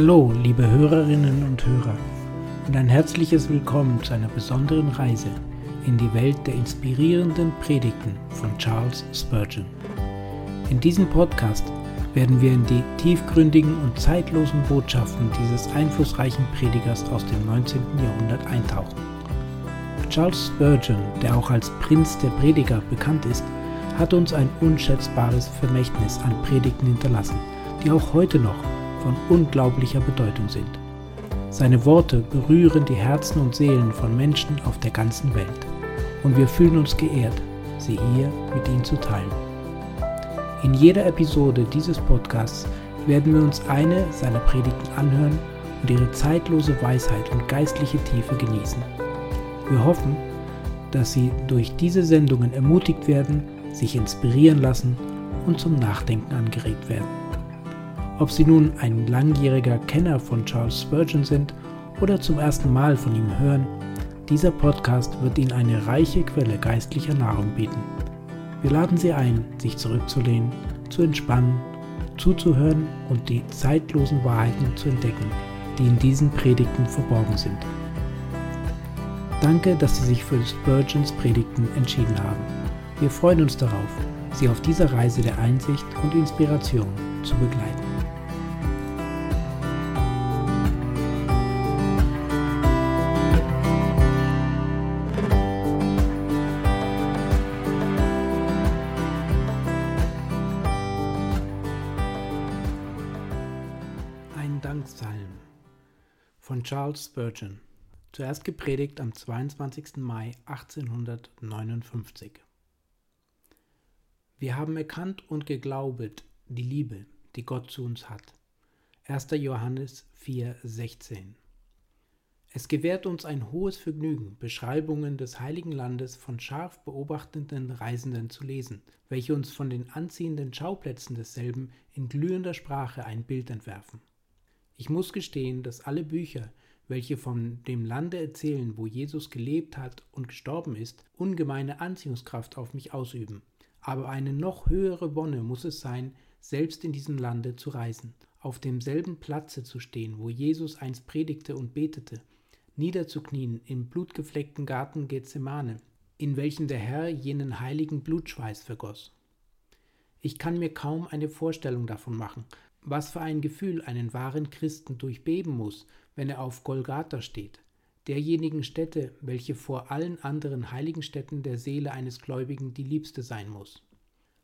Hallo, liebe Hörerinnen und Hörer, und ein herzliches Willkommen zu einer besonderen Reise in die Welt der inspirierenden Predigten von Charles Spurgeon. In diesem Podcast werden wir in die tiefgründigen und zeitlosen Botschaften dieses einflussreichen Predigers aus dem 19. Jahrhundert eintauchen. Charles Spurgeon, der auch als Prinz der Prediger bekannt ist, hat uns ein unschätzbares Vermächtnis an Predigten hinterlassen, die auch heute noch von unglaublicher Bedeutung sind. Seine Worte berühren die Herzen und Seelen von Menschen auf der ganzen Welt und wir fühlen uns geehrt, sie hier mit Ihnen zu teilen. In jeder Episode dieses Podcasts werden wir uns eine seiner Predigten anhören und ihre zeitlose Weisheit und geistliche Tiefe genießen. Wir hoffen, dass Sie durch diese Sendungen ermutigt werden, sich inspirieren lassen und zum Nachdenken angeregt werden. Ob Sie nun ein langjähriger Kenner von Charles Spurgeon sind oder zum ersten Mal von ihm hören, dieser Podcast wird Ihnen eine reiche Quelle geistlicher Nahrung bieten. Wir laden Sie ein, sich zurückzulehnen, zu entspannen, zuzuhören und die zeitlosen Wahrheiten zu entdecken, die in diesen Predigten verborgen sind. Danke, dass Sie sich für Spurgeons Predigten entschieden haben. Wir freuen uns darauf, Sie auf dieser Reise der Einsicht und Inspiration zu begleiten. Charles Spurgeon, zuerst gepredigt am 22. Mai 1859. Wir haben erkannt und geglaubet die Liebe, die Gott zu uns hat. 1. Johannes 4,16 Es gewährt uns ein hohes Vergnügen, Beschreibungen des heiligen Landes von scharf beobachtenden Reisenden zu lesen, welche uns von den anziehenden Schauplätzen desselben in glühender Sprache ein Bild entwerfen. Ich muss gestehen, dass alle Bücher, welche von dem Lande erzählen, wo Jesus gelebt hat und gestorben ist, ungemeine Anziehungskraft auf mich ausüben. Aber eine noch höhere Wonne muss es sein, selbst in diesem Lande zu reisen, auf demselben Platze zu stehen, wo Jesus einst predigte und betete, niederzuknien im blutgefleckten Garten Gethsemane, in welchem der Herr jenen heiligen Blutschweiß vergoss. Ich kann mir kaum eine Vorstellung davon machen, was für ein Gefühl einen wahren Christen durchbeben muss, wenn er auf Golgatha steht, derjenigen Stätte, welche vor allen anderen heiligen Städten der Seele eines Gläubigen die liebste sein muss.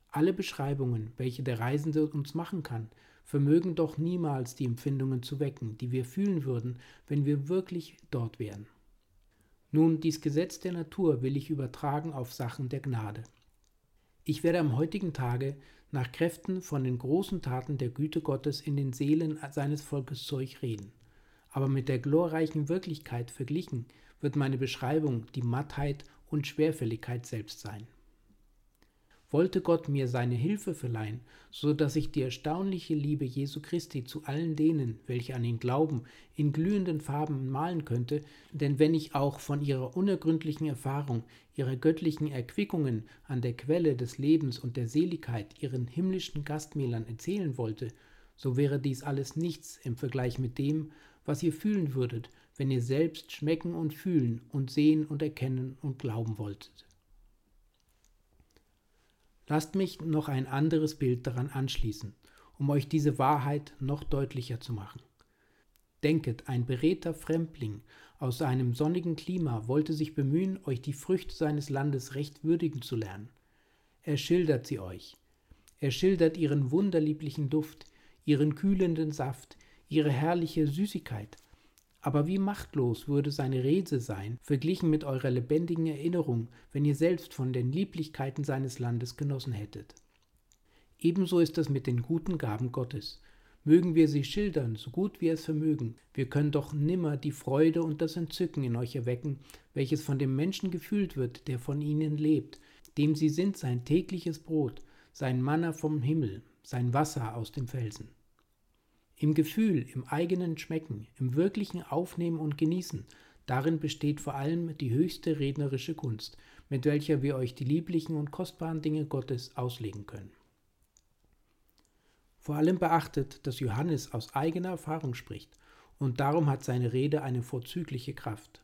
Alle Beschreibungen, welche der Reisende uns machen kann, vermögen doch niemals die Empfindungen zu wecken, die wir fühlen würden, wenn wir wirklich dort wären. Nun, dies Gesetz der Natur will ich übertragen auf Sachen der Gnade. Ich werde am heutigen Tage nach Kräften von den großen Taten der Güte Gottes in den Seelen seines Volkes zu euch reden. Aber mit der glorreichen Wirklichkeit verglichen wird meine Beschreibung die Mattheit und Schwerfälligkeit selbst sein wollte Gott mir seine Hilfe verleihen, so dass ich die erstaunliche Liebe Jesu Christi zu allen denen, welche an ihn glauben, in glühenden Farben malen könnte, denn wenn ich auch von ihrer unergründlichen Erfahrung, ihrer göttlichen Erquickungen an der Quelle des Lebens und der Seligkeit ihren himmlischen Gastmählern erzählen wollte, so wäre dies alles nichts im Vergleich mit dem, was ihr fühlen würdet, wenn ihr selbst schmecken und fühlen und sehen und erkennen und glauben wolltet. Lasst mich noch ein anderes Bild daran anschließen, um euch diese Wahrheit noch deutlicher zu machen. Denket, ein beredter Fremdling aus einem sonnigen Klima wollte sich bemühen, euch die Früchte seines Landes recht würdigen zu lernen. Er schildert sie euch. Er schildert ihren wunderlieblichen Duft, ihren kühlenden Saft, ihre herrliche Süßigkeit, aber wie machtlos würde seine Rede sein, verglichen mit eurer lebendigen Erinnerung, wenn ihr selbst von den Lieblichkeiten seines Landes genossen hättet. Ebenso ist es mit den guten Gaben Gottes. Mögen wir sie schildern, so gut wir es vermögen, wir können doch nimmer die Freude und das Entzücken in euch erwecken, welches von dem Menschen gefühlt wird, der von ihnen lebt, dem sie sind sein tägliches Brot, sein Manna vom Himmel, sein Wasser aus dem Felsen. Im Gefühl, im eigenen Schmecken, im wirklichen Aufnehmen und Genießen, darin besteht vor allem die höchste rednerische Kunst, mit welcher wir euch die lieblichen und kostbaren Dinge Gottes auslegen können. Vor allem beachtet, dass Johannes aus eigener Erfahrung spricht und darum hat seine Rede eine vorzügliche Kraft.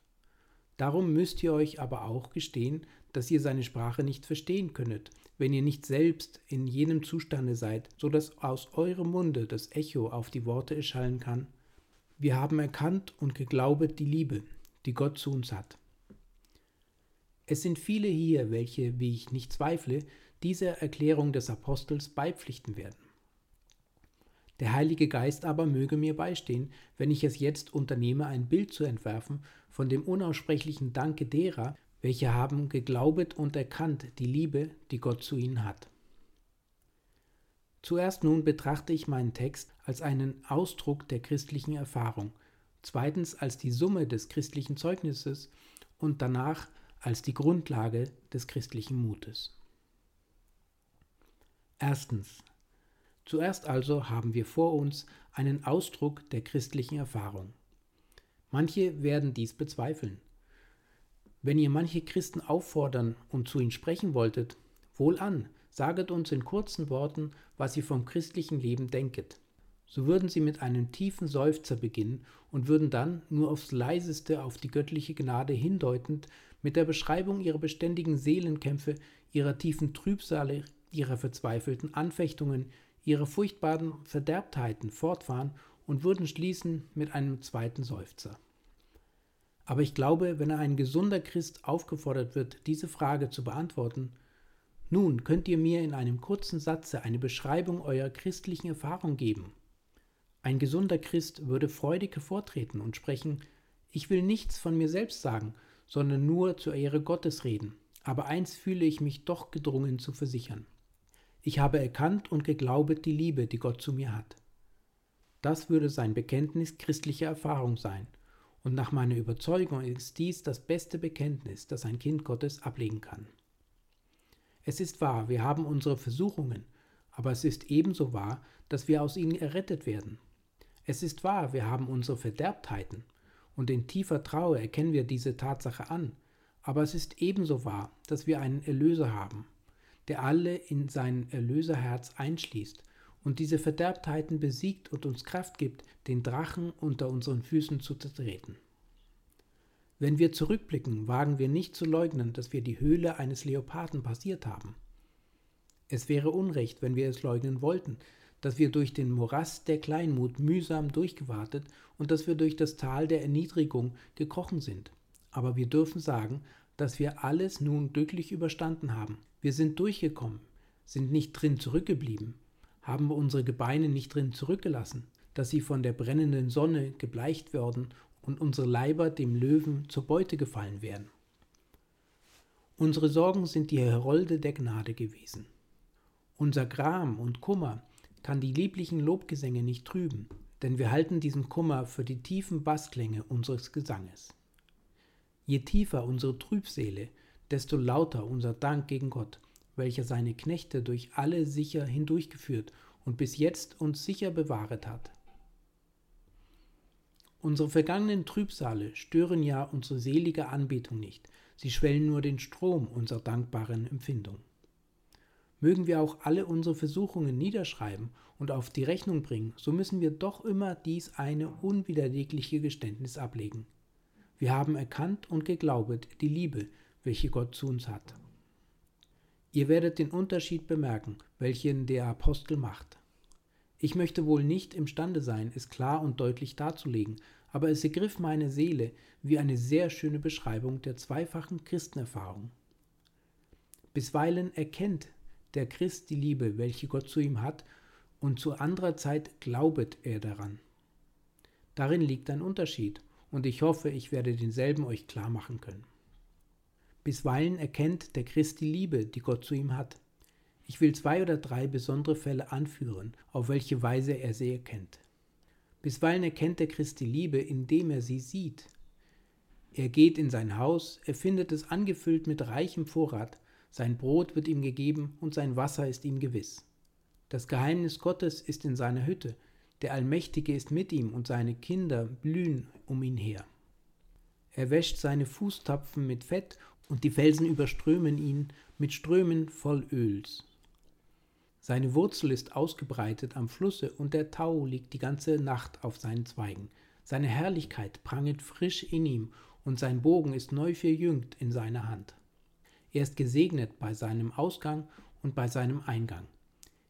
Darum müsst ihr euch aber auch gestehen, dass ihr seine Sprache nicht verstehen könnet, wenn ihr nicht selbst in jenem Zustande seid, so dass aus eurem Munde das Echo auf die Worte erschallen kann. Wir haben erkannt und geglaubet die Liebe, die Gott zu uns hat. Es sind viele hier, welche, wie ich nicht zweifle, dieser Erklärung des Apostels beipflichten werden. Der Heilige Geist aber möge mir beistehen, wenn ich es jetzt unternehme, ein Bild zu entwerfen von dem unaussprechlichen Danke derer, welche haben geglaubet und erkannt die Liebe, die Gott zu ihnen hat. Zuerst nun betrachte ich meinen Text als einen Ausdruck der christlichen Erfahrung, zweitens als die Summe des christlichen Zeugnisses und danach als die Grundlage des christlichen Mutes. Erstens Zuerst also haben wir vor uns einen Ausdruck der christlichen Erfahrung. Manche werden dies bezweifeln. Wenn ihr manche Christen auffordern und zu ihnen sprechen wolltet, wohlan, saget uns in kurzen Worten, was ihr vom christlichen Leben denket. So würden sie mit einem tiefen Seufzer beginnen und würden dann, nur aufs leiseste auf die göttliche Gnade hindeutend, mit der Beschreibung ihrer beständigen Seelenkämpfe, ihrer tiefen Trübsale, ihrer verzweifelten Anfechtungen, ihre furchtbaren Verderbtheiten fortfahren und würden schließen mit einem zweiten Seufzer. Aber ich glaube, wenn ein gesunder Christ aufgefordert wird, diese Frage zu beantworten, nun könnt ihr mir in einem kurzen Satze eine Beschreibung eurer christlichen Erfahrung geben. Ein gesunder Christ würde freudig hervortreten und sprechen, ich will nichts von mir selbst sagen, sondern nur zur Ehre Gottes reden, aber eins fühle ich mich doch gedrungen zu versichern. Ich habe erkannt und geglaubet die Liebe, die Gott zu mir hat. Das würde sein Bekenntnis christlicher Erfahrung sein, und nach meiner Überzeugung ist dies das beste Bekenntnis, das ein Kind Gottes ablegen kann. Es ist wahr, wir haben unsere Versuchungen, aber es ist ebenso wahr, dass wir aus ihnen errettet werden. Es ist wahr, wir haben unsere Verderbtheiten, und in tiefer Trauer erkennen wir diese Tatsache an, aber es ist ebenso wahr, dass wir einen Erlöser haben, der alle in sein Erlöserherz einschließt und diese Verderbtheiten besiegt und uns Kraft gibt, den Drachen unter unseren Füßen zu zertreten. Wenn wir zurückblicken, wagen wir nicht zu leugnen, dass wir die Höhle eines Leoparden passiert haben. Es wäre Unrecht, wenn wir es leugnen wollten, dass wir durch den Morast der Kleinmut mühsam durchgewartet und dass wir durch das Tal der Erniedrigung gekrochen sind. Aber wir dürfen sagen, dass wir alles nun glücklich überstanden haben. Wir sind durchgekommen, sind nicht drin zurückgeblieben, haben wir unsere Gebeine nicht drin zurückgelassen, dass sie von der brennenden Sonne gebleicht werden und unsere Leiber dem Löwen zur Beute gefallen wären. Unsere Sorgen sind die Herolde der Gnade gewesen. Unser Gram und Kummer kann die lieblichen Lobgesänge nicht trüben, denn wir halten diesen Kummer für die tiefen Bassklänge unseres Gesanges. Je tiefer unsere Trübseele, desto lauter unser Dank gegen Gott, welcher seine Knechte durch alle sicher hindurchgeführt und bis jetzt uns sicher bewahret hat. Unsere vergangenen Trübsale stören ja unsere selige Anbetung nicht, sie schwellen nur den Strom unserer dankbaren Empfindung. Mögen wir auch alle unsere Versuchungen niederschreiben und auf die Rechnung bringen, so müssen wir doch immer dies eine unwiderlegliche Geständnis ablegen. Wir haben erkannt und geglaubet die Liebe, welche Gott zu uns hat. Ihr werdet den Unterschied bemerken, welchen der Apostel macht. Ich möchte wohl nicht imstande sein, es klar und deutlich darzulegen, aber es ergriff meine Seele wie eine sehr schöne Beschreibung der zweifachen Christenerfahrung. Bisweilen erkennt der Christ die Liebe, welche Gott zu ihm hat, und zu anderer Zeit glaubet er daran. Darin liegt ein Unterschied, und ich hoffe, ich werde denselben euch klar machen können. Bisweilen erkennt der Christ die Liebe, die Gott zu ihm hat. Ich will zwei oder drei besondere Fälle anführen, auf welche Weise er sie erkennt. Bisweilen erkennt der Christ die Liebe, indem er sie sieht. Er geht in sein Haus, er findet es angefüllt mit reichem Vorrat, sein Brot wird ihm gegeben und sein Wasser ist ihm gewiss. Das Geheimnis Gottes ist in seiner Hütte, der Allmächtige ist mit ihm und seine Kinder blühen um ihn her. Er wäscht seine Fußtapfen mit Fett und die Felsen überströmen ihn mit Strömen voll Öls. Seine Wurzel ist ausgebreitet am Flusse und der Tau liegt die ganze Nacht auf seinen Zweigen. Seine Herrlichkeit pranget frisch in ihm und sein Bogen ist neu verjüngt in seiner Hand. Er ist gesegnet bei seinem Ausgang und bei seinem Eingang.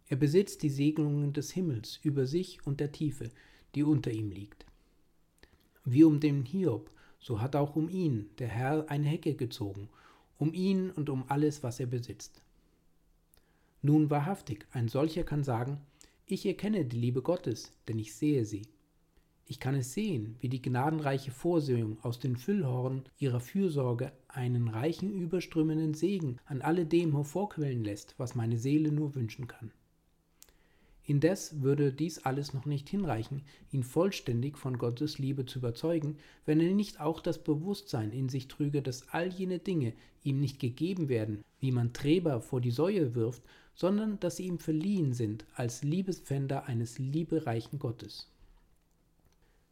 Er besitzt die Segnungen des Himmels über sich und der Tiefe, die unter ihm liegt. Wie um den Hiob, so hat auch um ihn der Herr eine Hecke gezogen, um ihn und um alles, was er besitzt. Nun wahrhaftig, ein solcher kann sagen, ich erkenne die Liebe Gottes, denn ich sehe sie. Ich kann es sehen, wie die gnadenreiche Vorsehung aus den Füllhorn ihrer Fürsorge einen reichen überströmenden Segen an alle dem hervorquellen lässt, was meine Seele nur wünschen kann. Indes würde dies alles noch nicht hinreichen, ihn vollständig von Gottes Liebe zu überzeugen, wenn er nicht auch das Bewusstsein in sich trüge, dass all jene Dinge ihm nicht gegeben werden, wie man Träber vor die Säue wirft, sondern dass sie ihm verliehen sind als Liebespfänder eines liebereichen Gottes.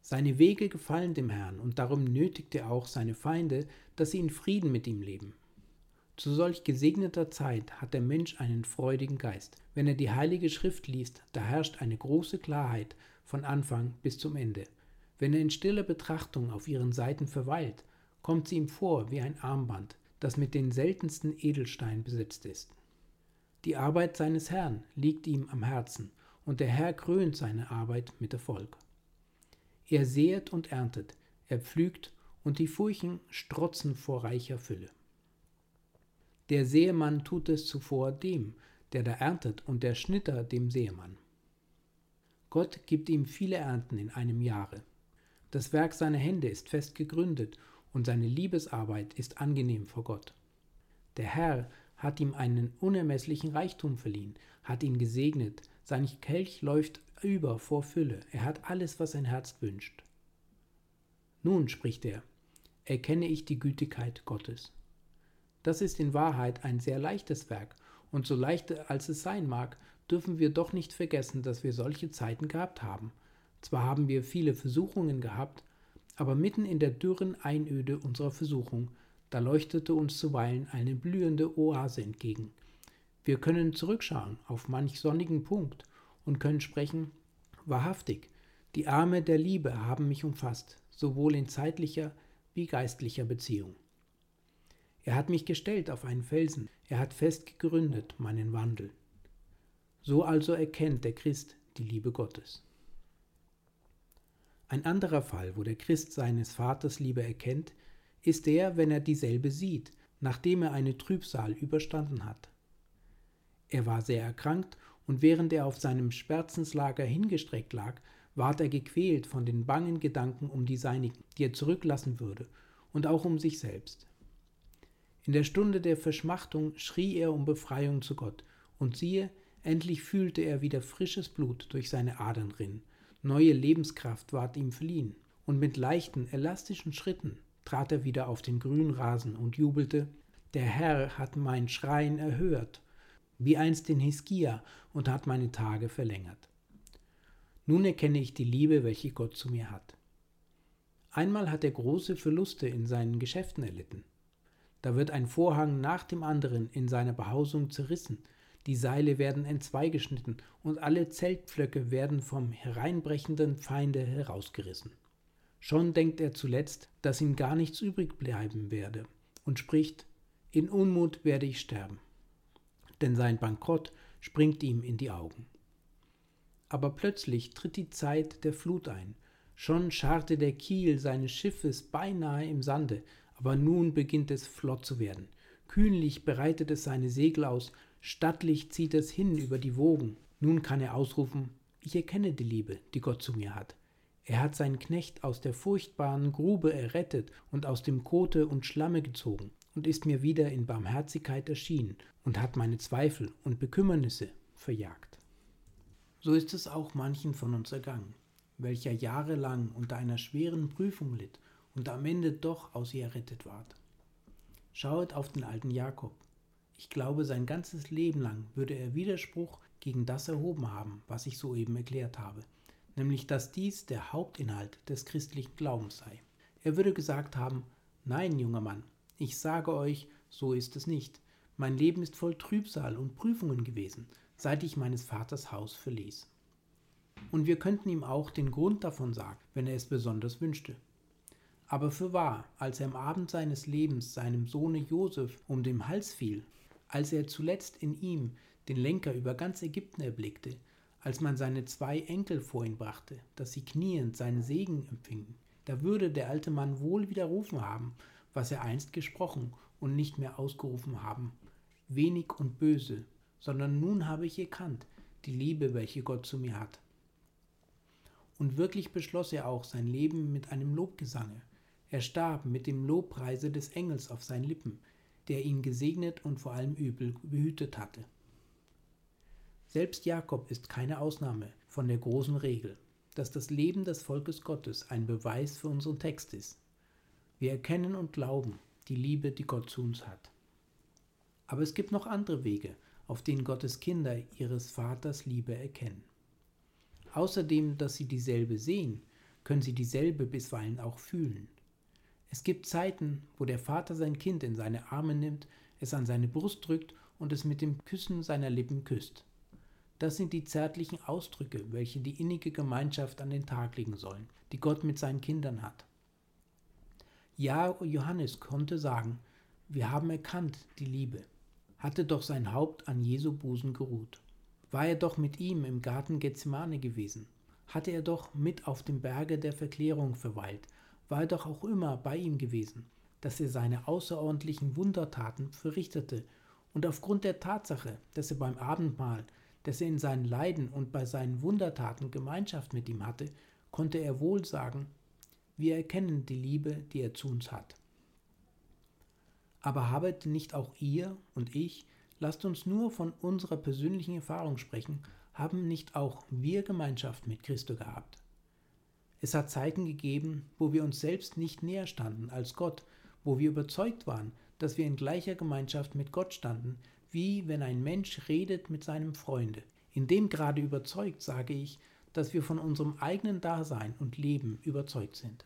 Seine Wege gefallen dem Herrn, und darum nötigt er auch seine Feinde, dass sie in Frieden mit ihm leben. Zu solch gesegneter Zeit hat der Mensch einen freudigen Geist. Wenn er die heilige Schrift liest, da herrscht eine große Klarheit von Anfang bis zum Ende. Wenn er in stiller Betrachtung auf ihren Seiten verweilt, kommt sie ihm vor wie ein Armband, das mit den seltensten Edelsteinen besetzt ist. Die Arbeit seines Herrn liegt ihm am Herzen, und der Herr krönt seine Arbeit mit Erfolg. Er säet und erntet, er pflügt, und die Furchen strotzen vor reicher Fülle. Der Seemann tut es zuvor dem, der da erntet, und der Schnitter dem Seemann. Gott gibt ihm viele Ernten in einem Jahre. Das Werk seiner Hände ist fest gegründet, und seine Liebesarbeit ist angenehm vor Gott. Der Herr hat ihm einen unermesslichen Reichtum verliehen, hat ihn gesegnet, sein Kelch läuft über vor Fülle, er hat alles, was sein Herz wünscht. Nun, spricht er, erkenne ich die Gütigkeit Gottes. Das ist in Wahrheit ein sehr leichtes Werk, und so leicht als es sein mag, dürfen wir doch nicht vergessen, dass wir solche Zeiten gehabt haben. Zwar haben wir viele Versuchungen gehabt, aber mitten in der dürren Einöde unserer Versuchung da leuchtete uns zuweilen eine blühende Oase entgegen. Wir können zurückschauen auf manch sonnigen Punkt und können sprechen, wahrhaftig, die Arme der Liebe haben mich umfasst, sowohl in zeitlicher wie geistlicher Beziehung. Er hat mich gestellt auf einen Felsen, er hat fest gegründet meinen Wandel. So also erkennt der Christ die Liebe Gottes. Ein anderer Fall, wo der Christ seines Vaters Liebe erkennt, ist er, wenn er dieselbe sieht, nachdem er eine Trübsal überstanden hat. Er war sehr erkrankt, und während er auf seinem Schmerzenslager hingestreckt lag, ward er gequält von den bangen Gedanken um die Seinigen, die er zurücklassen würde, und auch um sich selbst. In der Stunde der Verschmachtung schrie er um Befreiung zu Gott, und siehe, endlich fühlte er wieder frisches Blut durch seine Adern rinnen, neue Lebenskraft ward ihm verliehen, und mit leichten, elastischen Schritten trat er wieder auf den grünen Rasen und jubelte, der Herr hat mein Schreien erhört, wie einst den Hiskia, und hat meine Tage verlängert. Nun erkenne ich die Liebe, welche Gott zu mir hat. Einmal hat er große Verluste in seinen Geschäften erlitten. Da wird ein Vorhang nach dem anderen in seiner Behausung zerrissen, die Seile werden entzweigeschnitten und alle Zeltpflöcke werden vom hereinbrechenden Feinde herausgerissen. Schon denkt er zuletzt, dass ihm gar nichts übrig bleiben werde und spricht, in Unmut werde ich sterben. Denn sein Bankrott springt ihm in die Augen. Aber plötzlich tritt die Zeit der Flut ein. Schon scharrte der Kiel seines Schiffes beinahe im Sande, aber nun beginnt es flott zu werden. Kühnlich breitet es seine Segel aus, stattlich zieht es hin über die Wogen. Nun kann er ausrufen, ich erkenne die Liebe, die Gott zu mir hat. Er hat seinen Knecht aus der furchtbaren Grube errettet und aus dem Kote und Schlamme gezogen und ist mir wieder in Barmherzigkeit erschienen und hat meine Zweifel und Bekümmernisse verjagt. So ist es auch manchen von uns ergangen, welcher jahrelang unter einer schweren Prüfung litt und am Ende doch aus ihr errettet ward. Schaut auf den alten Jakob. Ich glaube, sein ganzes Leben lang würde er Widerspruch gegen das erhoben haben, was ich soeben erklärt habe, nämlich dass dies der Hauptinhalt des christlichen Glaubens sei. Er würde gesagt haben, nein, junger Mann, ich sage euch, so ist es nicht. Mein Leben ist voll Trübsal und Prüfungen gewesen. seit ich meines Vaters Haus verließ. Und wir könnten ihm auch den Grund davon sagen, wenn er es besonders wünschte. Aber für wahr, als er am Abend seines Lebens seinem Sohne Josef um den Hals fiel, als er zuletzt in ihm den Lenker über ganz Ägypten erblickte, als man seine zwei Enkel vor ihn brachte, dass sie kniend seinen Segen empfingen, da würde der alte Mann wohl widerrufen haben, was er einst gesprochen und nicht mehr ausgerufen haben, wenig und böse, sondern nun habe ich erkannt die Liebe, welche Gott zu mir hat. Und wirklich beschloss er auch sein Leben mit einem Lobgesange. Er starb mit dem Lobpreise des Engels auf seinen Lippen, der ihn gesegnet und vor allem übel behütet hatte. Selbst Jakob ist keine Ausnahme von der großen Regel, dass das Leben des Volkes Gottes ein Beweis für unseren Text ist. Wir erkennen und glauben die Liebe, die Gott zu uns hat. Aber es gibt noch andere Wege, auf denen Gottes Kinder ihres Vaters Liebe erkennen. Außerdem, dass sie dieselbe sehen, können sie dieselbe bisweilen auch fühlen. Es gibt Zeiten, wo der Vater sein Kind in seine Arme nimmt, es an seine Brust drückt und es mit dem Küssen seiner Lippen küsst. Das sind die zärtlichen Ausdrücke, welche die innige Gemeinschaft an den Tag legen sollen, die Gott mit seinen Kindern hat. Ja, Johannes konnte sagen, wir haben erkannt die Liebe, hatte doch sein Haupt an Jesu Busen geruht. War er doch mit ihm im Garten Gethsemane gewesen, hatte er doch mit auf dem Berge der Verklärung verweilt, war er doch auch immer bei ihm gewesen, dass er seine außerordentlichen Wundertaten verrichtete, und aufgrund der Tatsache, dass er beim Abendmahl, dass er in seinen Leiden und bei seinen Wundertaten Gemeinschaft mit ihm hatte, konnte er wohl sagen, wir erkennen die Liebe, die er zu uns hat. Aber habet nicht auch ihr und ich Lasst uns nur von unserer persönlichen Erfahrung sprechen. Haben nicht auch wir Gemeinschaft mit Christo gehabt? Es hat Zeiten gegeben, wo wir uns selbst nicht näher standen als Gott, wo wir überzeugt waren, dass wir in gleicher Gemeinschaft mit Gott standen, wie wenn ein Mensch redet mit seinem Freunde. In dem gerade überzeugt sage ich, dass wir von unserem eigenen Dasein und Leben überzeugt sind.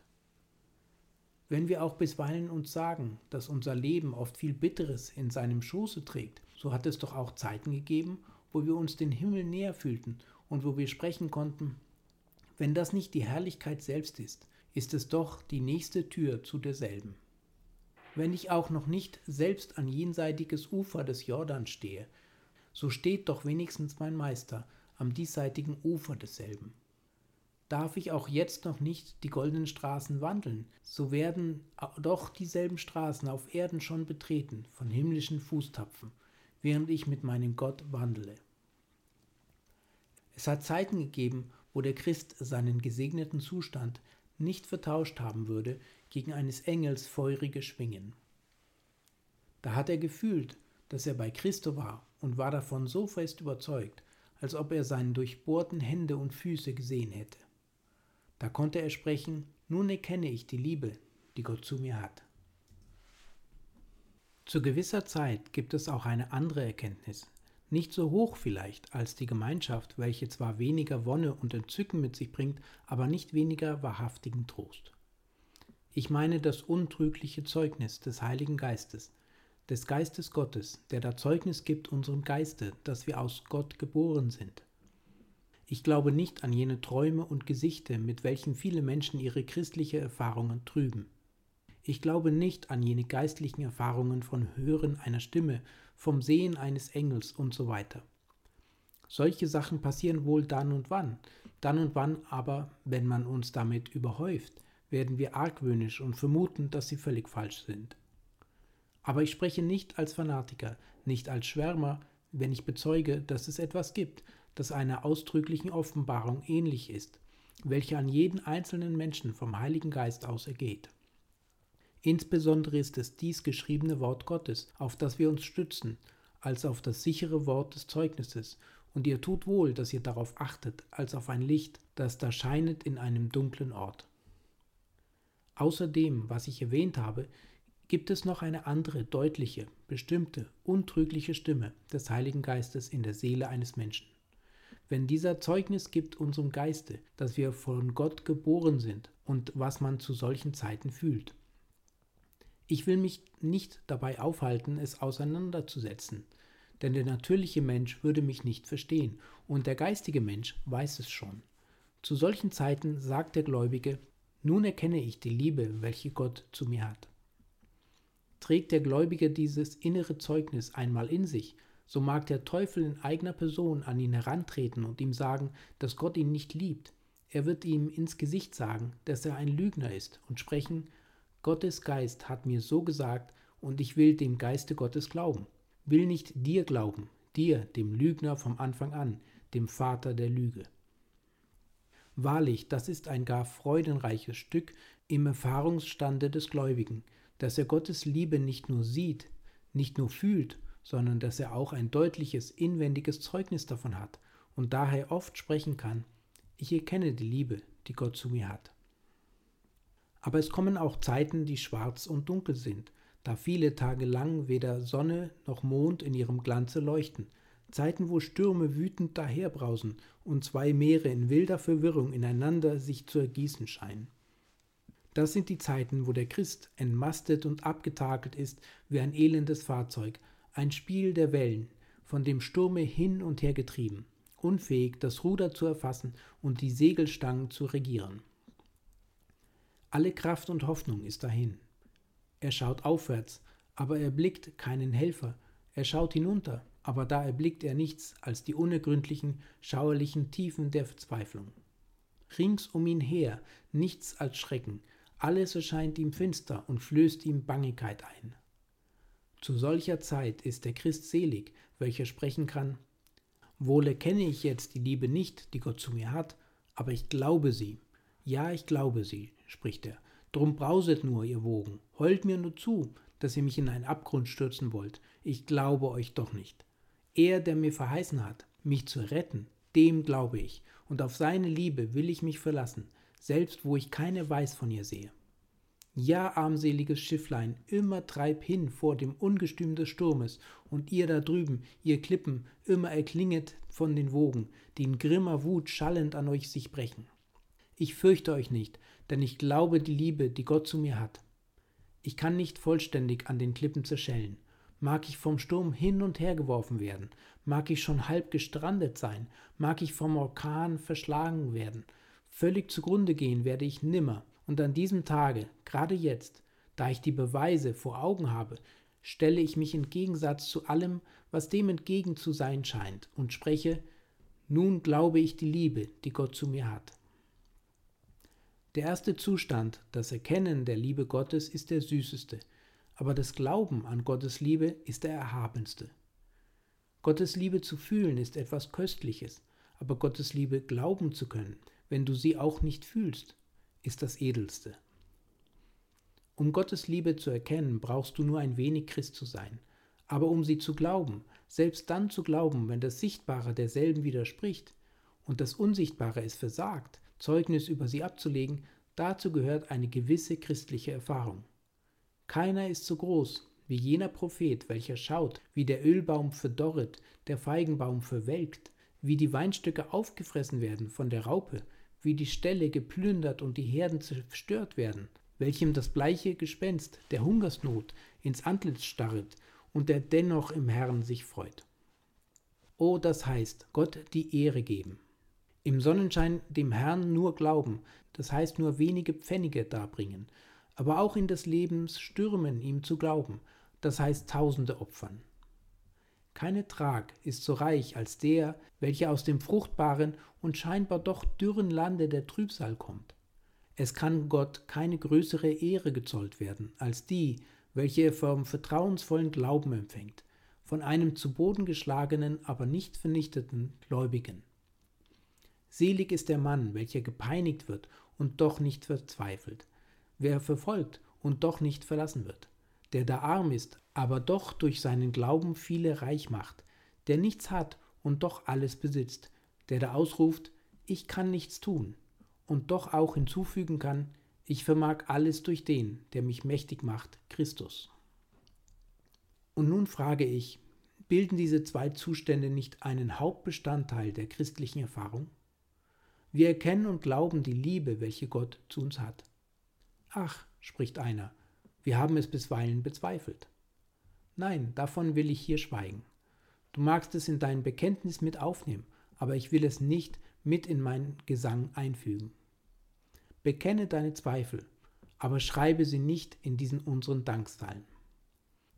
Wenn wir auch bisweilen uns sagen, dass unser Leben oft viel Bitteres in seinem Schoße trägt, so hat es doch auch Zeiten gegeben, wo wir uns den Himmel näher fühlten und wo wir sprechen konnten, wenn das nicht die Herrlichkeit selbst ist, ist es doch die nächste Tür zu derselben. Wenn ich auch noch nicht selbst an jenseitiges Ufer des Jordan stehe, so steht doch wenigstens mein Meister am diesseitigen Ufer desselben. Darf ich auch jetzt noch nicht die goldenen Straßen wandeln, so werden doch dieselben Straßen auf Erden schon betreten von himmlischen Fußtapfen, während ich mit meinem Gott wandle. Es hat Zeiten gegeben, wo der Christ seinen gesegneten Zustand nicht vertauscht haben würde gegen eines Engels feurige Schwingen. Da hat er gefühlt, dass er bei Christo war und war davon so fest überzeugt, als ob er seine durchbohrten Hände und Füße gesehen hätte. Da konnte er sprechen, nun erkenne ich die Liebe, die Gott zu mir hat. Zu gewisser Zeit gibt es auch eine andere Erkenntnis, nicht so hoch vielleicht als die Gemeinschaft, welche zwar weniger Wonne und Entzücken mit sich bringt, aber nicht weniger wahrhaftigen Trost. Ich meine das untrügliche Zeugnis des Heiligen Geistes, des Geistes Gottes, der da Zeugnis gibt unserem Geiste, dass wir aus Gott geboren sind. Ich glaube nicht an jene Träume und Gesichte, mit welchen viele Menschen ihre christliche Erfahrungen trüben. Ich glaube nicht an jene geistlichen Erfahrungen von Hören einer Stimme, vom Sehen eines Engels und so weiter. Solche Sachen passieren wohl dann und wann, dann und wann aber, wenn man uns damit überhäuft, werden wir argwöhnisch und vermuten, dass sie völlig falsch sind. Aber ich spreche nicht als Fanatiker, nicht als Schwärmer, wenn ich bezeuge, dass es etwas gibt, das einer ausdrücklichen Offenbarung ähnlich ist, welche an jeden einzelnen Menschen vom Heiligen Geist aus ergeht. Insbesondere ist es dies geschriebene Wort Gottes, auf das wir uns stützen, als auf das sichere Wort des Zeugnisses, und ihr tut wohl, dass ihr darauf achtet, als auf ein Licht, das da scheinet in einem dunklen Ort. Außer dem, was ich erwähnt habe, gibt es noch eine andere, deutliche, bestimmte, untrügliche Stimme des Heiligen Geistes in der Seele eines Menschen wenn dieser Zeugnis gibt unserem Geiste, dass wir von Gott geboren sind und was man zu solchen Zeiten fühlt. Ich will mich nicht dabei aufhalten, es auseinanderzusetzen, denn der natürliche Mensch würde mich nicht verstehen, und der geistige Mensch weiß es schon. Zu solchen Zeiten sagt der Gläubige, nun erkenne ich die Liebe, welche Gott zu mir hat. Trägt der Gläubige dieses innere Zeugnis einmal in sich, so mag der Teufel in eigener Person an ihn herantreten und ihm sagen, dass Gott ihn nicht liebt. Er wird ihm ins Gesicht sagen, dass er ein Lügner ist und sprechen, Gottes Geist hat mir so gesagt, und ich will dem Geiste Gottes glauben, will nicht dir glauben, dir, dem Lügner vom Anfang an, dem Vater der Lüge. Wahrlich, das ist ein gar freudenreiches Stück im Erfahrungsstande des Gläubigen, dass er Gottes Liebe nicht nur sieht, nicht nur fühlt, sondern dass er auch ein deutliches inwendiges Zeugnis davon hat und daher oft sprechen kann, ich erkenne die Liebe, die Gott zu mir hat. Aber es kommen auch Zeiten, die schwarz und dunkel sind, da viele Tage lang weder Sonne noch Mond in ihrem Glanze leuchten, Zeiten, wo Stürme wütend daherbrausen und zwei Meere in wilder Verwirrung ineinander sich zu ergießen scheinen. Das sind die Zeiten, wo der Christ entmastet und abgetakelt ist wie ein elendes Fahrzeug, ein Spiel der Wellen, von dem Sturme hin und her getrieben, unfähig, das Ruder zu erfassen und die Segelstangen zu regieren. Alle Kraft und Hoffnung ist dahin. Er schaut aufwärts, aber er blickt keinen Helfer. Er schaut hinunter, aber da erblickt er nichts als die unergründlichen, schauerlichen Tiefen der Verzweiflung. Rings um ihn her nichts als Schrecken, alles erscheint ihm finster und flößt ihm Bangigkeit ein. Zu solcher Zeit ist der Christ selig, welcher sprechen kann, Wohl erkenne ich jetzt die Liebe nicht, die Gott zu mir hat, aber ich glaube sie. Ja, ich glaube sie, spricht er. Drum brauset nur, ihr Wogen, heult mir nur zu, dass ihr mich in einen Abgrund stürzen wollt. Ich glaube euch doch nicht. Er, der mir verheißen hat, mich zu retten, dem glaube ich, und auf seine Liebe will ich mich verlassen, selbst wo ich keine Weiß von ihr sehe. Ja, armseliges Schifflein, immer treib hin vor dem Ungestüm des Sturmes, und ihr da drüben, ihr Klippen, immer erklinget von den Wogen, die in grimmer Wut schallend an euch sich brechen. Ich fürchte euch nicht, denn ich glaube die Liebe, die Gott zu mir hat. Ich kann nicht vollständig an den Klippen zerschellen. Mag ich vom Sturm hin und her geworfen werden, mag ich schon halb gestrandet sein, mag ich vom Orkan verschlagen werden, völlig zugrunde gehen werde ich nimmer, und an diesem Tage, gerade jetzt, da ich die Beweise vor Augen habe, stelle ich mich in Gegensatz zu allem, was dem entgegen zu sein scheint, und spreche, nun glaube ich die Liebe, die Gott zu mir hat. Der erste Zustand, das Erkennen der Liebe Gottes, ist der süßeste, aber das Glauben an Gottes Liebe ist der erhabenste. Gottes Liebe zu fühlen ist etwas Köstliches, aber Gottes Liebe glauben zu können, wenn du sie auch nicht fühlst, ist das Edelste. Um Gottes Liebe zu erkennen, brauchst du nur ein wenig Christ zu sein, aber um sie zu glauben, selbst dann zu glauben, wenn das Sichtbare derselben widerspricht und das Unsichtbare es versagt, Zeugnis über sie abzulegen, dazu gehört eine gewisse christliche Erfahrung. Keiner ist so groß wie jener Prophet, welcher schaut, wie der Ölbaum verdorret, der Feigenbaum verwelkt, wie die Weinstücke aufgefressen werden von der Raupe, wie die Ställe geplündert und die Herden zerstört werden, welchem das bleiche Gespenst der Hungersnot ins Antlitz starret und der dennoch im Herrn sich freut. Oh, das heißt, Gott die Ehre geben. Im Sonnenschein dem Herrn nur glauben, das heißt nur wenige Pfennige darbringen, aber auch in des Lebens Stürmen ihm zu glauben, das heißt Tausende opfern. Keine Trag ist so reich als der, welcher aus dem fruchtbaren und scheinbar doch dürren Lande der Trübsal kommt. Es kann Gott keine größere Ehre gezollt werden als die, welche er vom vertrauensvollen Glauben empfängt, von einem zu Boden geschlagenen, aber nicht vernichteten Gläubigen. Selig ist der Mann, welcher gepeinigt wird und doch nicht verzweifelt, wer verfolgt und doch nicht verlassen wird, der da arm ist, aber doch durch seinen Glauben viele reich macht, der nichts hat und doch alles besitzt, der da ausruft, ich kann nichts tun, und doch auch hinzufügen kann, ich vermag alles durch den, der mich mächtig macht, Christus. Und nun frage ich, bilden diese zwei Zustände nicht einen Hauptbestandteil der christlichen Erfahrung? Wir erkennen und glauben die Liebe, welche Gott zu uns hat. Ach, spricht einer, wir haben es bisweilen bezweifelt. Nein, davon will ich hier schweigen. Du magst es in dein Bekenntnis mit aufnehmen, aber ich will es nicht mit in meinen Gesang einfügen. Bekenne deine Zweifel, aber schreibe sie nicht in diesen unseren Danksalm.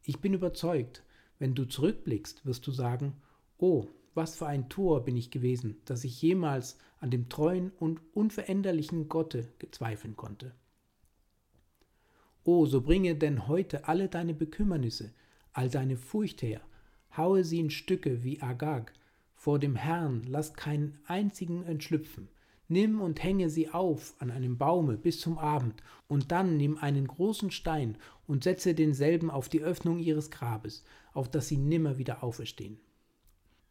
Ich bin überzeugt, wenn du zurückblickst, wirst du sagen, oh, was für ein Tor bin ich gewesen, dass ich jemals an dem treuen und unveränderlichen Gotte zweifeln konnte. Oh, so bringe denn heute alle deine Bekümmernisse, all deine Furcht her, haue sie in Stücke wie Agag, vor dem Herrn lass keinen einzigen entschlüpfen, nimm und hänge sie auf an einem Baume bis zum Abend, und dann nimm einen großen Stein und setze denselben auf die Öffnung ihres Grabes, auf dass sie nimmer wieder auferstehen.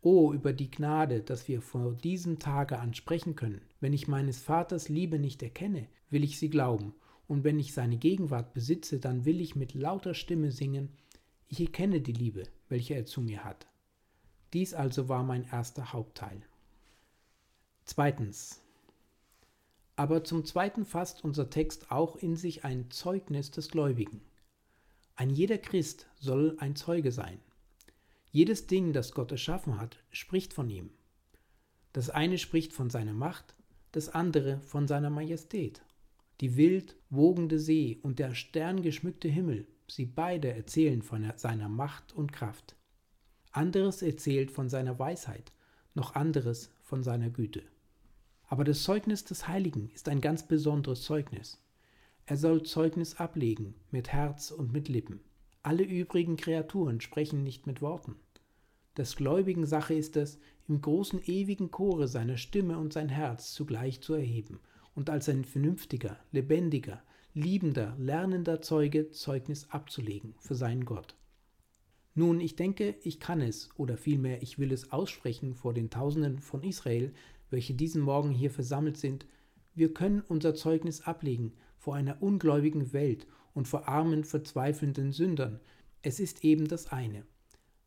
O über die Gnade, dass wir vor diesem Tage ansprechen können. Wenn ich meines Vaters Liebe nicht erkenne, will ich sie glauben, und wenn ich seine Gegenwart besitze, dann will ich mit lauter Stimme singen, ich erkenne die Liebe, welche er zu mir hat. Dies also war mein erster Hauptteil. Zweitens. Aber zum Zweiten fasst unser Text auch in sich ein Zeugnis des Gläubigen. Ein jeder Christ soll ein Zeuge sein. Jedes Ding, das Gott erschaffen hat, spricht von ihm. Das eine spricht von seiner Macht, das andere von seiner Majestät. Die wild wogende See und der sterngeschmückte Himmel, sie beide erzählen von seiner Macht und Kraft. Anderes erzählt von seiner Weisheit, noch anderes von seiner Güte. Aber das Zeugnis des Heiligen ist ein ganz besonderes Zeugnis. Er soll Zeugnis ablegen mit Herz und mit Lippen. Alle übrigen Kreaturen sprechen nicht mit Worten. Des Gläubigen Sache ist es, im großen ewigen Chore seine Stimme und sein Herz zugleich zu erheben und als ein vernünftiger, lebendiger, liebender, lernender Zeuge Zeugnis abzulegen für seinen Gott. Nun, ich denke, ich kann es, oder vielmehr ich will es aussprechen vor den Tausenden von Israel, welche diesen Morgen hier versammelt sind, wir können unser Zeugnis ablegen vor einer ungläubigen Welt und vor armen, verzweifelnden Sündern. Es ist eben das eine.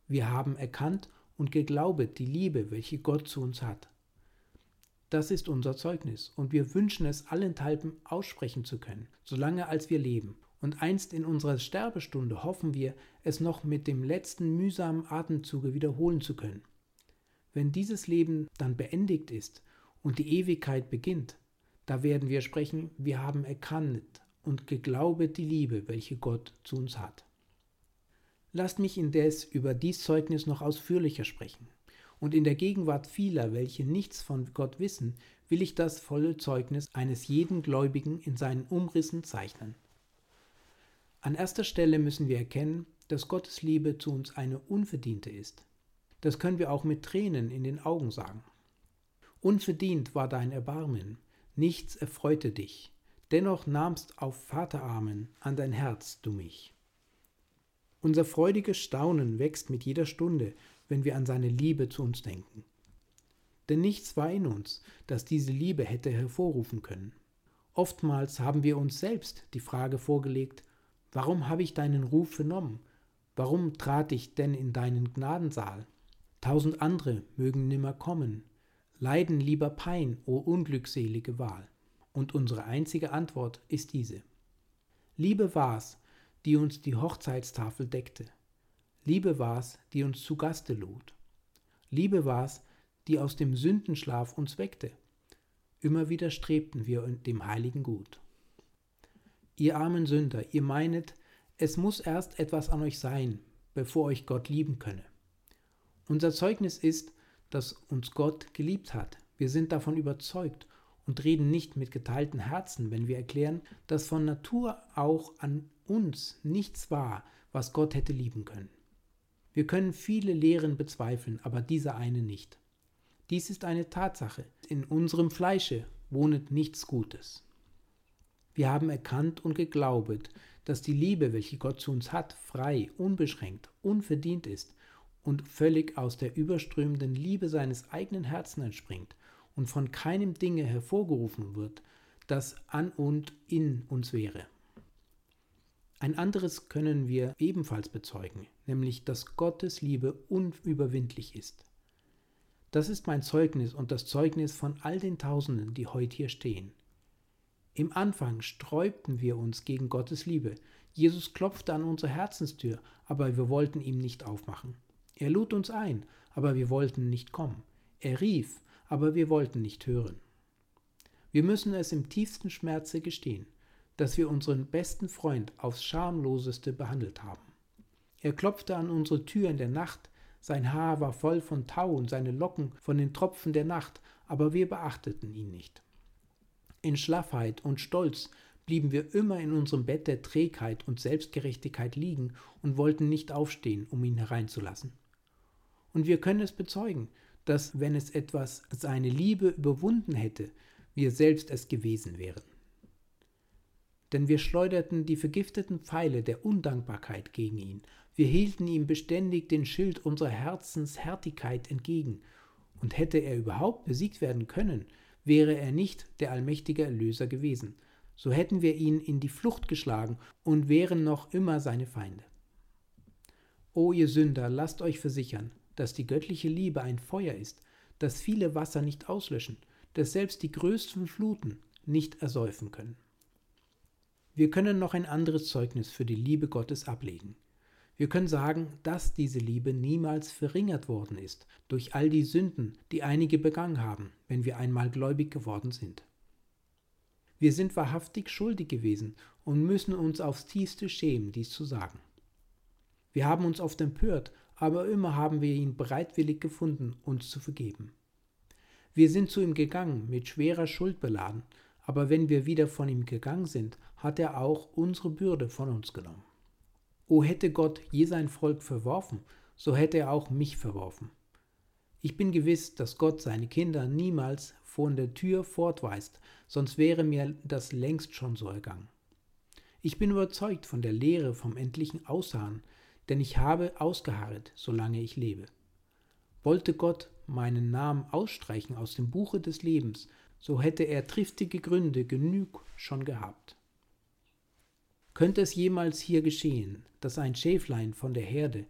Wir haben erkannt und geglaubet die Liebe, welche Gott zu uns hat. Das ist unser Zeugnis, und wir wünschen es allenthalben aussprechen zu können, solange als wir leben. Und einst in unserer Sterbestunde hoffen wir, es noch mit dem letzten mühsamen Atemzuge wiederholen zu können. Wenn dieses Leben dann beendigt ist und die Ewigkeit beginnt, da werden wir sprechen, wir haben erkannt und geglaubet die Liebe, welche Gott zu uns hat. Lasst mich indes über dies Zeugnis noch ausführlicher sprechen. Und in der Gegenwart vieler, welche nichts von Gott wissen, will ich das volle Zeugnis eines jeden Gläubigen in seinen Umrissen zeichnen. An erster Stelle müssen wir erkennen, dass Gottes Liebe zu uns eine unverdiente ist. Das können wir auch mit Tränen in den Augen sagen. Unverdient war dein Erbarmen, nichts erfreute dich, dennoch nahmst auf Vaterarmen an dein Herz du mich. Unser freudiges Staunen wächst mit jeder Stunde, wenn wir an seine Liebe zu uns denken. Denn nichts war in uns, das diese Liebe hätte hervorrufen können. Oftmals haben wir uns selbst die Frage vorgelegt, warum habe ich deinen Ruf vernommen? Warum trat ich denn in deinen Gnadensaal? Tausend andere mögen nimmer kommen, leiden lieber Pein, o unglückselige Wahl. Und unsere einzige Antwort ist diese. Liebe war's, die uns die Hochzeitstafel deckte. Liebe war's, die uns zu Gaste lud. Liebe war's, die aus dem Sündenschlaf uns weckte. Immer wieder strebten wir dem heiligen Gut. Ihr armen Sünder, ihr meinet, es muss erst etwas an euch sein, bevor euch Gott lieben könne. Unser Zeugnis ist, dass uns Gott geliebt hat. Wir sind davon überzeugt und reden nicht mit geteilten Herzen, wenn wir erklären, dass von Natur auch an uns nichts war, was Gott hätte lieben können. Wir können viele Lehren bezweifeln, aber diese eine nicht. Dies ist eine Tatsache. In unserem Fleische wohnet nichts Gutes. Wir haben erkannt und geglaubet, dass die Liebe, welche Gott zu uns hat, frei, unbeschränkt, unverdient ist und völlig aus der überströmenden Liebe seines eigenen Herzens entspringt und von keinem Dinge hervorgerufen wird, das an und in uns wäre. Ein anderes können wir ebenfalls bezeugen, nämlich dass Gottes Liebe unüberwindlich ist. Das ist mein Zeugnis und das Zeugnis von all den Tausenden, die heute hier stehen. Im Anfang sträubten wir uns gegen Gottes Liebe. Jesus klopfte an unsere Herzenstür, aber wir wollten ihm nicht aufmachen. Er lud uns ein, aber wir wollten nicht kommen. Er rief, aber wir wollten nicht hören. Wir müssen es im tiefsten Schmerze gestehen, dass wir unseren besten Freund aufs schamloseste behandelt haben. Er klopfte an unsere Tür in der Nacht, sein Haar war voll von Tau und seine Locken von den Tropfen der Nacht, aber wir beachteten ihn nicht. In Schlaffheit und Stolz blieben wir immer in unserem Bett der Trägheit und Selbstgerechtigkeit liegen und wollten nicht aufstehen, um ihn hereinzulassen. Und wir können es bezeugen, dass wenn es etwas seine Liebe überwunden hätte, wir selbst es gewesen wären. Denn wir schleuderten die vergifteten Pfeile der Undankbarkeit gegen ihn, wir hielten ihm beständig den Schild unserer Herzenshärtigkeit entgegen, und hätte er überhaupt besiegt werden können, wäre er nicht der allmächtige Erlöser gewesen, so hätten wir ihn in die Flucht geschlagen und wären noch immer seine Feinde. O ihr Sünder, lasst euch versichern, dass die göttliche Liebe ein Feuer ist, das viele Wasser nicht auslöschen, das selbst die größten Fluten nicht ersäufen können. Wir können noch ein anderes Zeugnis für die Liebe Gottes ablegen. Wir können sagen, dass diese Liebe niemals verringert worden ist durch all die Sünden, die einige begangen haben, wenn wir einmal gläubig geworden sind. Wir sind wahrhaftig schuldig gewesen und müssen uns aufs tiefste schämen, dies zu sagen. Wir haben uns oft empört, aber immer haben wir ihn bereitwillig gefunden, uns zu vergeben. Wir sind zu ihm gegangen, mit schwerer Schuld beladen, aber wenn wir wieder von ihm gegangen sind, hat er auch unsere Bürde von uns genommen. O hätte Gott je sein Volk verworfen, so hätte er auch mich verworfen. Ich bin gewiss, dass Gott seine Kinder niemals von der Tür fortweist, sonst wäre mir das längst schon so ergangen. Ich bin überzeugt von der Lehre vom endlichen Ausharren, denn ich habe ausgeharret, solange ich lebe. Wollte Gott meinen Namen ausstreichen aus dem Buche des Lebens, so hätte er triftige Gründe genug schon gehabt. Könnte es jemals hier geschehen, dass ein Schäflein von der Herde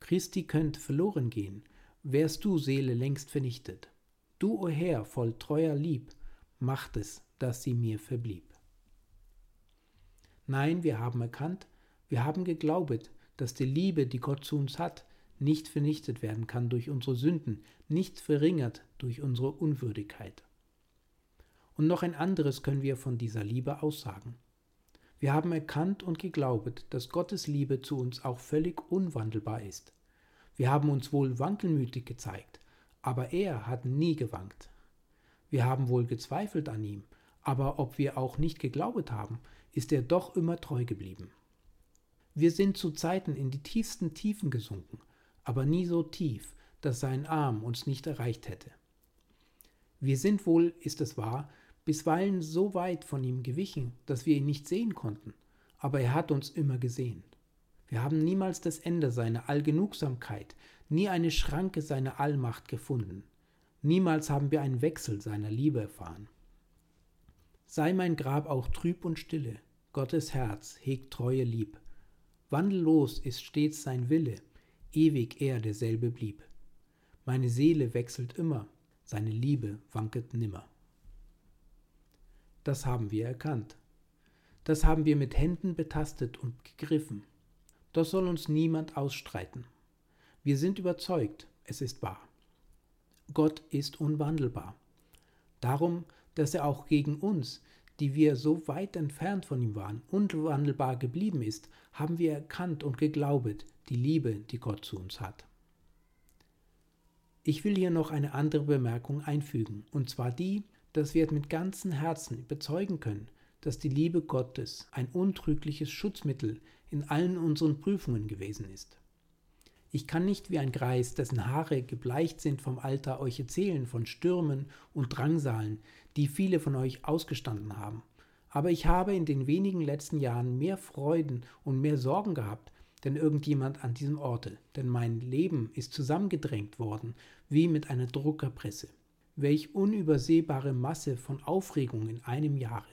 Christi könnt verloren gehen, wärst du, Seele, längst vernichtet. Du, o Herr, voll treuer Lieb, macht es, dass sie mir verblieb. Nein, wir haben erkannt, wir haben geglaubet, dass die Liebe, die Gott zu uns hat, nicht vernichtet werden kann durch unsere Sünden, nicht verringert durch unsere Unwürdigkeit. Und noch ein anderes können wir von dieser Liebe aussagen. Wir haben erkannt und geglaubet, dass Gottes Liebe zu uns auch völlig unwandelbar ist. Wir haben uns wohl wankelmütig gezeigt, aber er hat nie gewankt. Wir haben wohl gezweifelt an ihm, aber ob wir auch nicht geglaubet haben, ist er doch immer treu geblieben. Wir sind zu Zeiten in die tiefsten Tiefen gesunken, aber nie so tief, dass sein Arm uns nicht erreicht hätte. Wir sind wohl, ist es wahr, bisweilen so weit von ihm gewichen, dass wir ihn nicht sehen konnten, aber er hat uns immer gesehen. Wir haben niemals das Ende seiner Allgenugsamkeit, nie eine Schranke seiner Allmacht gefunden. Niemals haben wir einen Wechsel seiner Liebe erfahren. Sei mein Grab auch trüb und stille, Gottes Herz hegt treue Lieb. Wandellos ist stets sein Wille, ewig er derselbe blieb. Meine Seele wechselt immer, seine Liebe wanket nimmer. Das haben wir erkannt. Das haben wir mit Händen betastet und gegriffen. Das soll uns niemand ausstreiten. Wir sind überzeugt, es ist wahr. Gott ist unwandelbar. Darum, dass er auch gegen uns, die wir so weit entfernt von ihm waren, unwandelbar geblieben ist, haben wir erkannt und geglaubet die Liebe, die Gott zu uns hat. Ich will hier noch eine andere Bemerkung einfügen, und zwar die, dass wir mit ganzem Herzen bezeugen können, dass die Liebe Gottes ein untrügliches Schutzmittel in allen unseren Prüfungen gewesen ist. Ich kann nicht wie ein Greis, dessen Haare gebleicht sind vom Alter, euch erzählen von Stürmen und Drangsalen, die viele von euch ausgestanden haben. Aber ich habe in den wenigen letzten Jahren mehr Freuden und mehr Sorgen gehabt, denn irgendjemand an diesem Orte, denn mein Leben ist zusammengedrängt worden, wie mit einer Druckerpresse. Welch unübersehbare Masse von Aufregung in einem Jahre.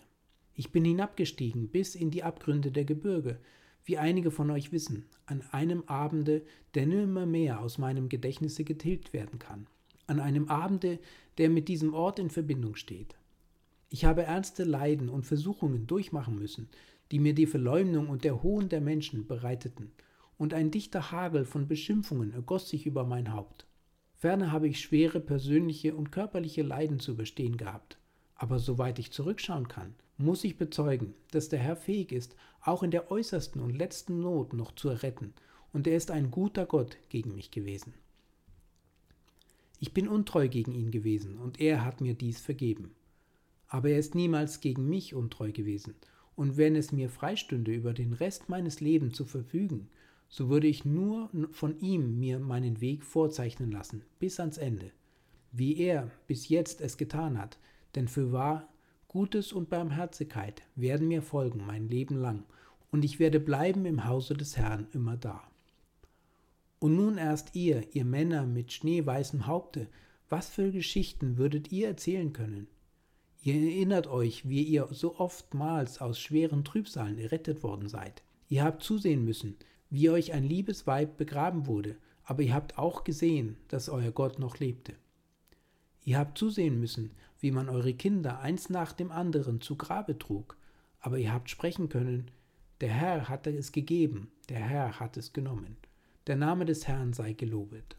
Ich bin hinabgestiegen bis in die Abgründe der Gebirge, wie einige von euch wissen, an einem Abende, der nimmer mehr aus meinem Gedächtnisse getilgt werden kann, an einem Abende, der mit diesem Ort in Verbindung steht. Ich habe ernste Leiden und Versuchungen durchmachen müssen, die mir die Verleumdung und der Hohn der Menschen bereiteten, und ein dichter Hagel von Beschimpfungen ergoss sich über mein Haupt. Ferner habe ich schwere persönliche und körperliche Leiden zu überstehen gehabt. Aber soweit ich zurückschauen kann, muss ich bezeugen, dass der Herr fähig ist, auch in der äußersten und letzten Not noch zu erretten, und er ist ein guter Gott gegen mich gewesen. Ich bin untreu gegen ihn gewesen, und er hat mir dies vergeben. Aber er ist niemals gegen mich untreu gewesen, und wenn es mir freistünde, über den Rest meines Lebens zu verfügen, so würde ich nur von ihm mir meinen Weg vorzeichnen lassen, bis ans Ende, wie er bis jetzt es getan hat, denn für wahr Gutes und Barmherzigkeit werden mir folgen mein Leben lang, und ich werde bleiben im Hause des Herrn immer da. Und nun erst ihr, ihr Männer mit schneeweißem Haupte, was für Geschichten würdet ihr erzählen können? Ihr erinnert euch, wie ihr so oftmals aus schweren Trübsalen errettet worden seid. Ihr habt zusehen müssen, wie euch ein liebes Weib begraben wurde, aber ihr habt auch gesehen, dass euer Gott noch lebte. Ihr habt zusehen müssen, wie man eure Kinder eins nach dem anderen zu Grabe trug, aber ihr habt sprechen können, der Herr hatte es gegeben, der Herr hat es genommen. Der Name des Herrn sei gelobet.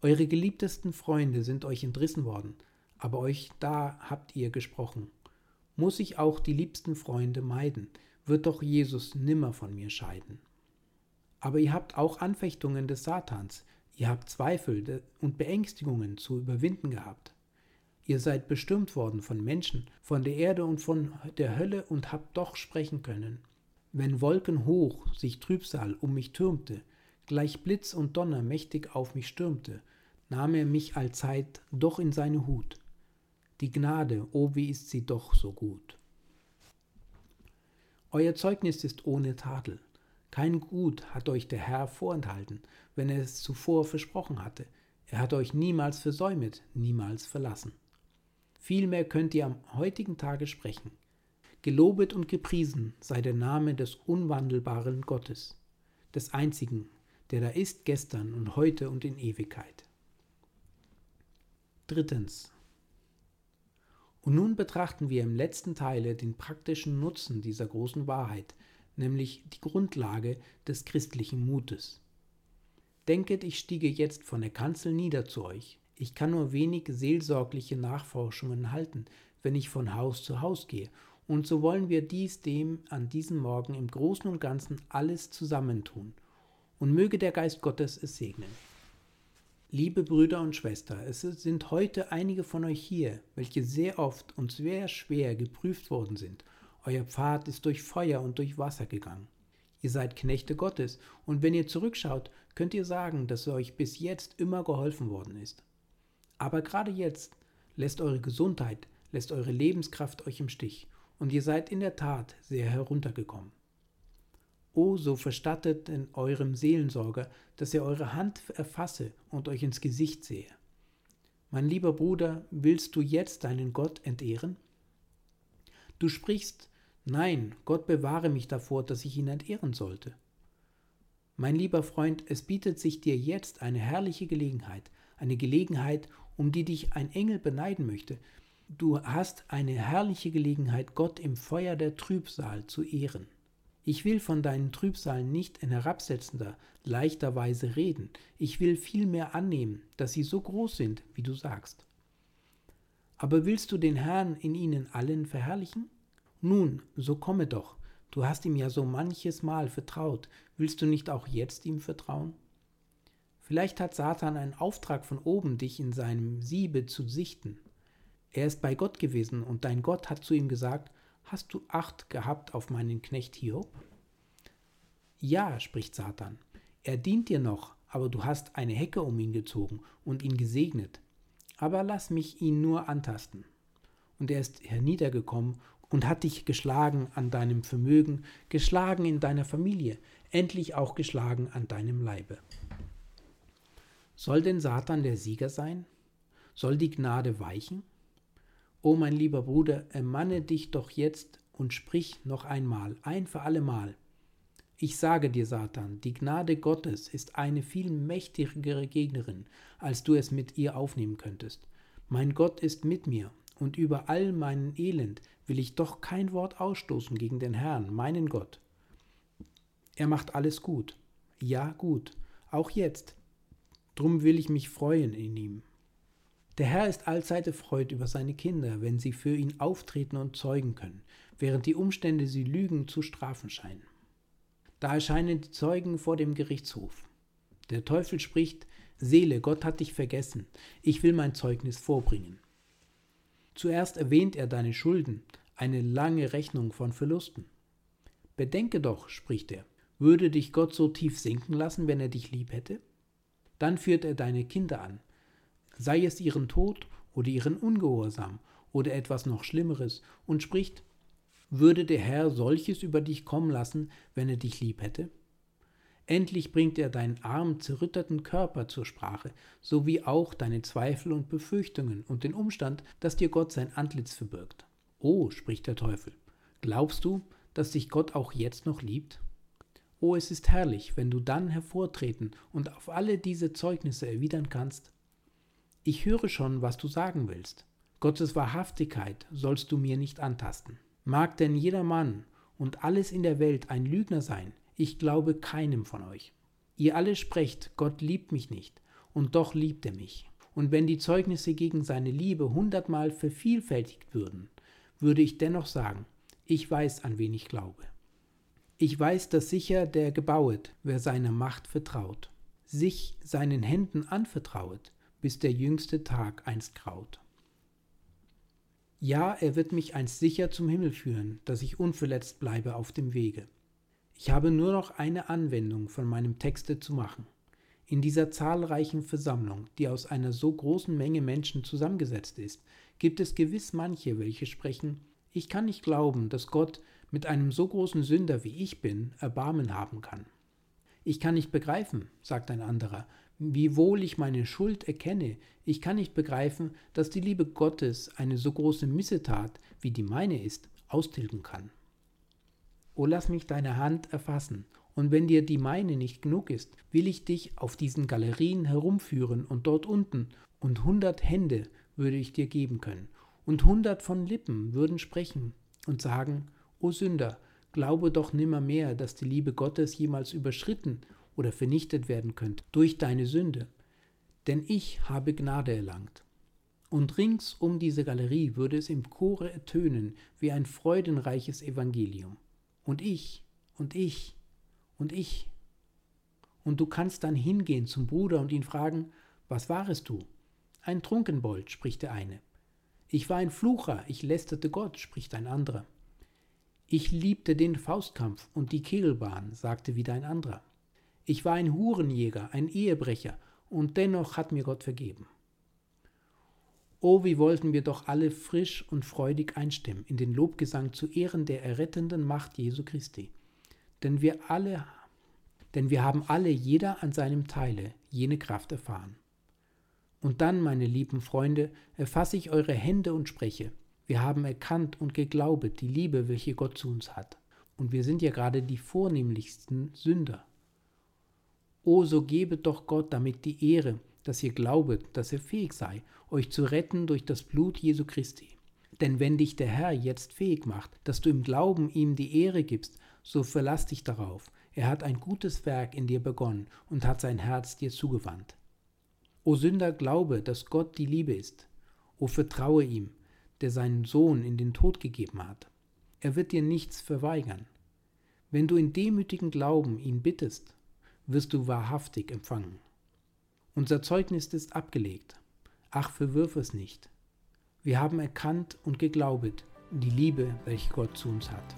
Eure geliebtesten Freunde sind euch entrissen worden, aber euch da habt ihr gesprochen. Muss ich auch die liebsten Freunde meiden, wird doch Jesus nimmer von mir scheiden. Aber ihr habt auch Anfechtungen des Satans, ihr habt Zweifel und Beängstigungen zu überwinden gehabt. Ihr seid bestimmt worden von Menschen, von der Erde und von der Hölle und habt doch sprechen können. Wenn Wolken hoch sich Trübsal um mich türmte, gleich Blitz und Donner mächtig auf mich stürmte, nahm er mich allzeit doch in seine Hut. Die Gnade, o oh, wie ist sie doch so gut. Euer Zeugnis ist ohne Tadel. Kein Gut hat euch der Herr vorenthalten, wenn er es zuvor versprochen hatte. Er hat euch niemals versäumet, niemals verlassen. Vielmehr könnt ihr am heutigen Tage sprechen. Gelobet und gepriesen sei der Name des unwandelbaren Gottes, des einzigen, der da ist gestern und heute und in Ewigkeit. Drittens. Und nun betrachten wir im letzten Teile den praktischen Nutzen dieser großen Wahrheit, nämlich die Grundlage des christlichen Mutes. Denket, ich stiege jetzt von der Kanzel nieder zu euch. Ich kann nur wenig seelsorgliche Nachforschungen halten, wenn ich von Haus zu Haus gehe, und so wollen wir dies dem an diesem Morgen im Großen und Ganzen alles zusammentun. Und möge der Geist Gottes es segnen. Liebe Brüder und Schwestern, es sind heute einige von euch hier, welche sehr oft und sehr schwer geprüft worden sind euer Pfad ist durch Feuer und durch Wasser gegangen. Ihr seid Knechte Gottes, und wenn ihr zurückschaut, könnt ihr sagen, dass euch bis jetzt immer geholfen worden ist. Aber gerade jetzt lässt eure Gesundheit, lässt eure Lebenskraft euch im Stich, und ihr seid in der Tat sehr heruntergekommen. O, so verstattet in eurem Seelensorger, dass er eure Hand erfasse und euch ins Gesicht sehe. Mein lieber Bruder, willst du jetzt deinen Gott entehren? Du sprichst, Nein, Gott bewahre mich davor, dass ich ihn entehren sollte. Mein lieber Freund, es bietet sich dir jetzt eine herrliche Gelegenheit, eine Gelegenheit, um die dich ein Engel beneiden möchte. Du hast eine herrliche Gelegenheit, Gott im Feuer der Trübsal zu ehren. Ich will von deinen Trübsalen nicht in herabsetzender, leichter Weise reden, ich will vielmehr annehmen, dass sie so groß sind, wie du sagst. Aber willst du den Herrn in ihnen allen verherrlichen? Nun, so komme doch, du hast ihm ja so manches Mal vertraut, willst du nicht auch jetzt ihm vertrauen? Vielleicht hat Satan einen Auftrag von oben, dich in seinem Siebe zu sichten. Er ist bei Gott gewesen und dein Gott hat zu ihm gesagt, hast du Acht gehabt auf meinen Knecht Hiob? Ja, spricht Satan, er dient dir noch, aber du hast eine Hecke um ihn gezogen und ihn gesegnet. Aber lass mich ihn nur antasten. Und er ist herniedergekommen und hat dich geschlagen an deinem Vermögen, geschlagen in deiner Familie, endlich auch geschlagen an deinem Leibe. Soll denn Satan der Sieger sein? Soll die Gnade weichen? O mein lieber Bruder, ermanne dich doch jetzt und sprich noch einmal, ein für allemal. Ich sage dir, Satan, die Gnade Gottes ist eine viel mächtigere Gegnerin, als du es mit ihr aufnehmen könntest. Mein Gott ist mit mir, und über all meinen Elend will ich doch kein Wort ausstoßen gegen den Herrn, meinen Gott. Er macht alles gut. Ja, gut, auch jetzt. Drum will ich mich freuen in ihm. Der Herr ist allzeit erfreut über seine Kinder, wenn sie für ihn auftreten und zeugen können, während die Umstände sie Lügen zu strafen scheinen. Da erscheinen die Zeugen vor dem Gerichtshof. Der Teufel spricht, Seele, Gott hat dich vergessen, ich will mein Zeugnis vorbringen. Zuerst erwähnt er deine Schulden, eine lange Rechnung von Verlusten. Bedenke doch, spricht er, würde dich Gott so tief sinken lassen, wenn er dich lieb hätte? Dann führt er deine Kinder an, sei es ihren Tod oder ihren Ungehorsam oder etwas noch Schlimmeres, und spricht, würde der Herr solches über dich kommen lassen, wenn er dich lieb hätte? Endlich bringt er deinen arm zerrütterten Körper zur Sprache, sowie auch deine Zweifel und Befürchtungen und den Umstand, dass dir Gott sein Antlitz verbirgt. Oh, spricht der Teufel, glaubst du, dass dich Gott auch jetzt noch liebt? Oh, es ist herrlich, wenn du dann hervortreten und auf alle diese Zeugnisse erwidern kannst, ich höre schon, was du sagen willst. Gottes Wahrhaftigkeit sollst du mir nicht antasten. Mag denn jeder Mann und alles in der Welt ein Lügner sein, ich glaube keinem von euch. Ihr alle sprecht, Gott liebt mich nicht, und doch liebt er mich. Und wenn die Zeugnisse gegen seine Liebe hundertmal vervielfältigt würden, würde ich dennoch sagen, ich weiß, an wen ich glaube. Ich weiß, dass sicher der gebauet, wer seiner Macht vertraut, sich seinen Händen anvertrauet, bis der jüngste Tag einst graut. Ja, er wird mich einst sicher zum Himmel führen, dass ich unverletzt bleibe auf dem Wege. Ich habe nur noch eine Anwendung von meinem Texte zu machen. In dieser zahlreichen Versammlung, die aus einer so großen Menge Menschen zusammengesetzt ist, gibt es gewiss manche, welche sprechen, ich kann nicht glauben, dass Gott mit einem so großen Sünder wie ich bin Erbarmen haben kann. Ich kann nicht begreifen, sagt ein anderer, wie wohl ich meine Schuld erkenne, ich kann nicht begreifen, dass die Liebe Gottes eine so große Missetat, wie die meine ist, austilgen kann. O lass mich deine Hand erfassen, und wenn dir die meine nicht genug ist, will ich dich auf diesen Galerien herumführen und dort unten, und hundert Hände würde ich dir geben können, und hundert von Lippen würden sprechen und sagen, O Sünder, glaube doch nimmermehr, dass die Liebe Gottes jemals überschritten oder vernichtet werden könnte durch deine Sünde. Denn ich habe Gnade erlangt. Und rings um diese Galerie würde es im Chore ertönen wie ein freudenreiches Evangelium und ich und ich und ich. Und du kannst dann hingehen zum Bruder und ihn fragen, was warest du? Ein Trunkenbold, spricht der eine. Ich war ein Flucher, ich lästerte Gott, spricht ein anderer. Ich liebte den Faustkampf und die Kegelbahn, sagte wieder ein anderer. Ich war ein Hurenjäger, ein Ehebrecher, und dennoch hat mir Gott vergeben. Oh, wie wollten wir doch alle frisch und freudig einstimmen in den Lobgesang zu Ehren der errettenden Macht Jesu Christi. Denn wir alle, denn wir haben alle jeder an seinem Teile jene Kraft erfahren. Und dann, meine lieben Freunde, erfasse ich eure Hände und spreche. Wir haben erkannt und geglaubet die Liebe, welche Gott zu uns hat. Und wir sind ja gerade die vornehmlichsten Sünder. O, so gebet doch Gott damit die Ehre, dass ihr glaubet, dass er fähig sei, euch zu retten durch das Blut Jesu Christi. Denn wenn dich der Herr jetzt fähig macht, dass du im Glauben ihm die Ehre gibst, so verlass dich darauf. Er hat ein gutes Werk in dir begonnen und hat sein Herz dir zugewandt. O Sünder, glaube, dass Gott die Liebe ist. O vertraue ihm, der seinen Sohn in den Tod gegeben hat. Er wird dir nichts verweigern. Wenn du in demütigen Glauben ihn bittest, wirst du wahrhaftig empfangen. Unser Zeugnis ist abgelegt. Ach, verwirf es nicht. Wir haben erkannt und geglaubet die Liebe, welche Gott zu uns hat.